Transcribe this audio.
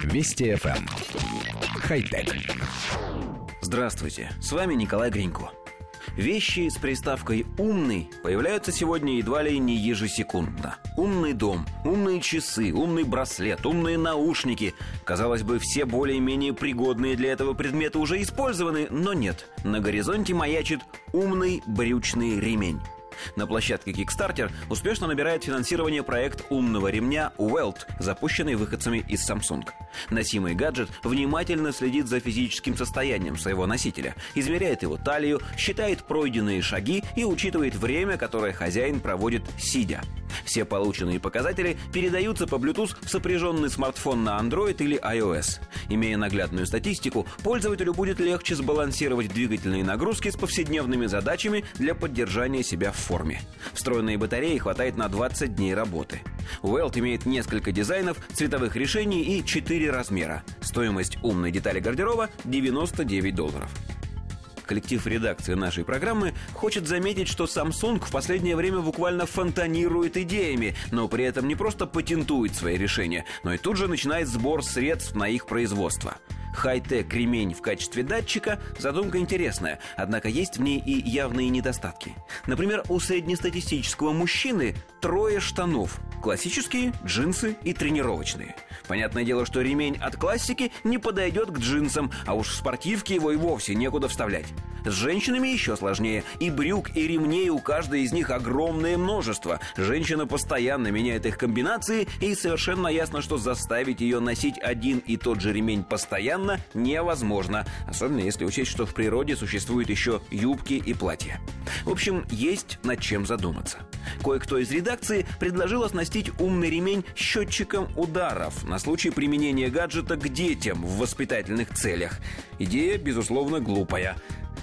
Вести FM. Эм. Хай-тек. Здравствуйте, с вами Николай Гринько. Вещи с приставкой «умный» появляются сегодня едва ли не ежесекундно. Умный дом, умные часы, умный браслет, умные наушники. Казалось бы, все более-менее пригодные для этого предметы уже использованы, но нет. На горизонте маячит умный брючный ремень. На площадке Kickstarter успешно набирает финансирование проект умного ремня Welt, запущенный выходцами из Samsung. Носимый гаджет внимательно следит за физическим состоянием своего носителя, измеряет его талию, считает пройденные шаги и учитывает время, которое хозяин проводит сидя. Все полученные показатели передаются по Bluetooth в сопряженный смартфон на Android или iOS. Имея наглядную статистику, пользователю будет легче сбалансировать двигательные нагрузки с повседневными задачами для поддержания себя в форме. Встроенной батареи хватает на 20 дней работы. Welt имеет несколько дизайнов, цветовых решений и 4 размера. Стоимость умной детали гардероба 99 долларов коллектив редакции нашей программы хочет заметить, что Samsung в последнее время буквально фонтанирует идеями, но при этом не просто патентует свои решения, но и тут же начинает сбор средств на их производство. Хай-тек ремень в качестве датчика – задумка интересная, однако есть в ней и явные недостатки. Например, у среднестатистического мужчины трое штанов – классические, джинсы и тренировочные. Понятное дело, что ремень от классики не подойдет к джинсам, а уж в спортивке его и вовсе некуда вставлять. С женщинами еще сложнее. И брюк, и ремней у каждой из них огромное множество. Женщина постоянно меняет их комбинации, и совершенно ясно, что заставить ее носить один и тот же ремень постоянно невозможно. Особенно если учесть, что в природе существуют еще юбки и платья. В общем, есть над чем задуматься. Кое-кто из редакции предложил оснастить умный ремень счетчиком ударов на случай применения гаджета к детям в воспитательных целях. Идея, безусловно, глупая.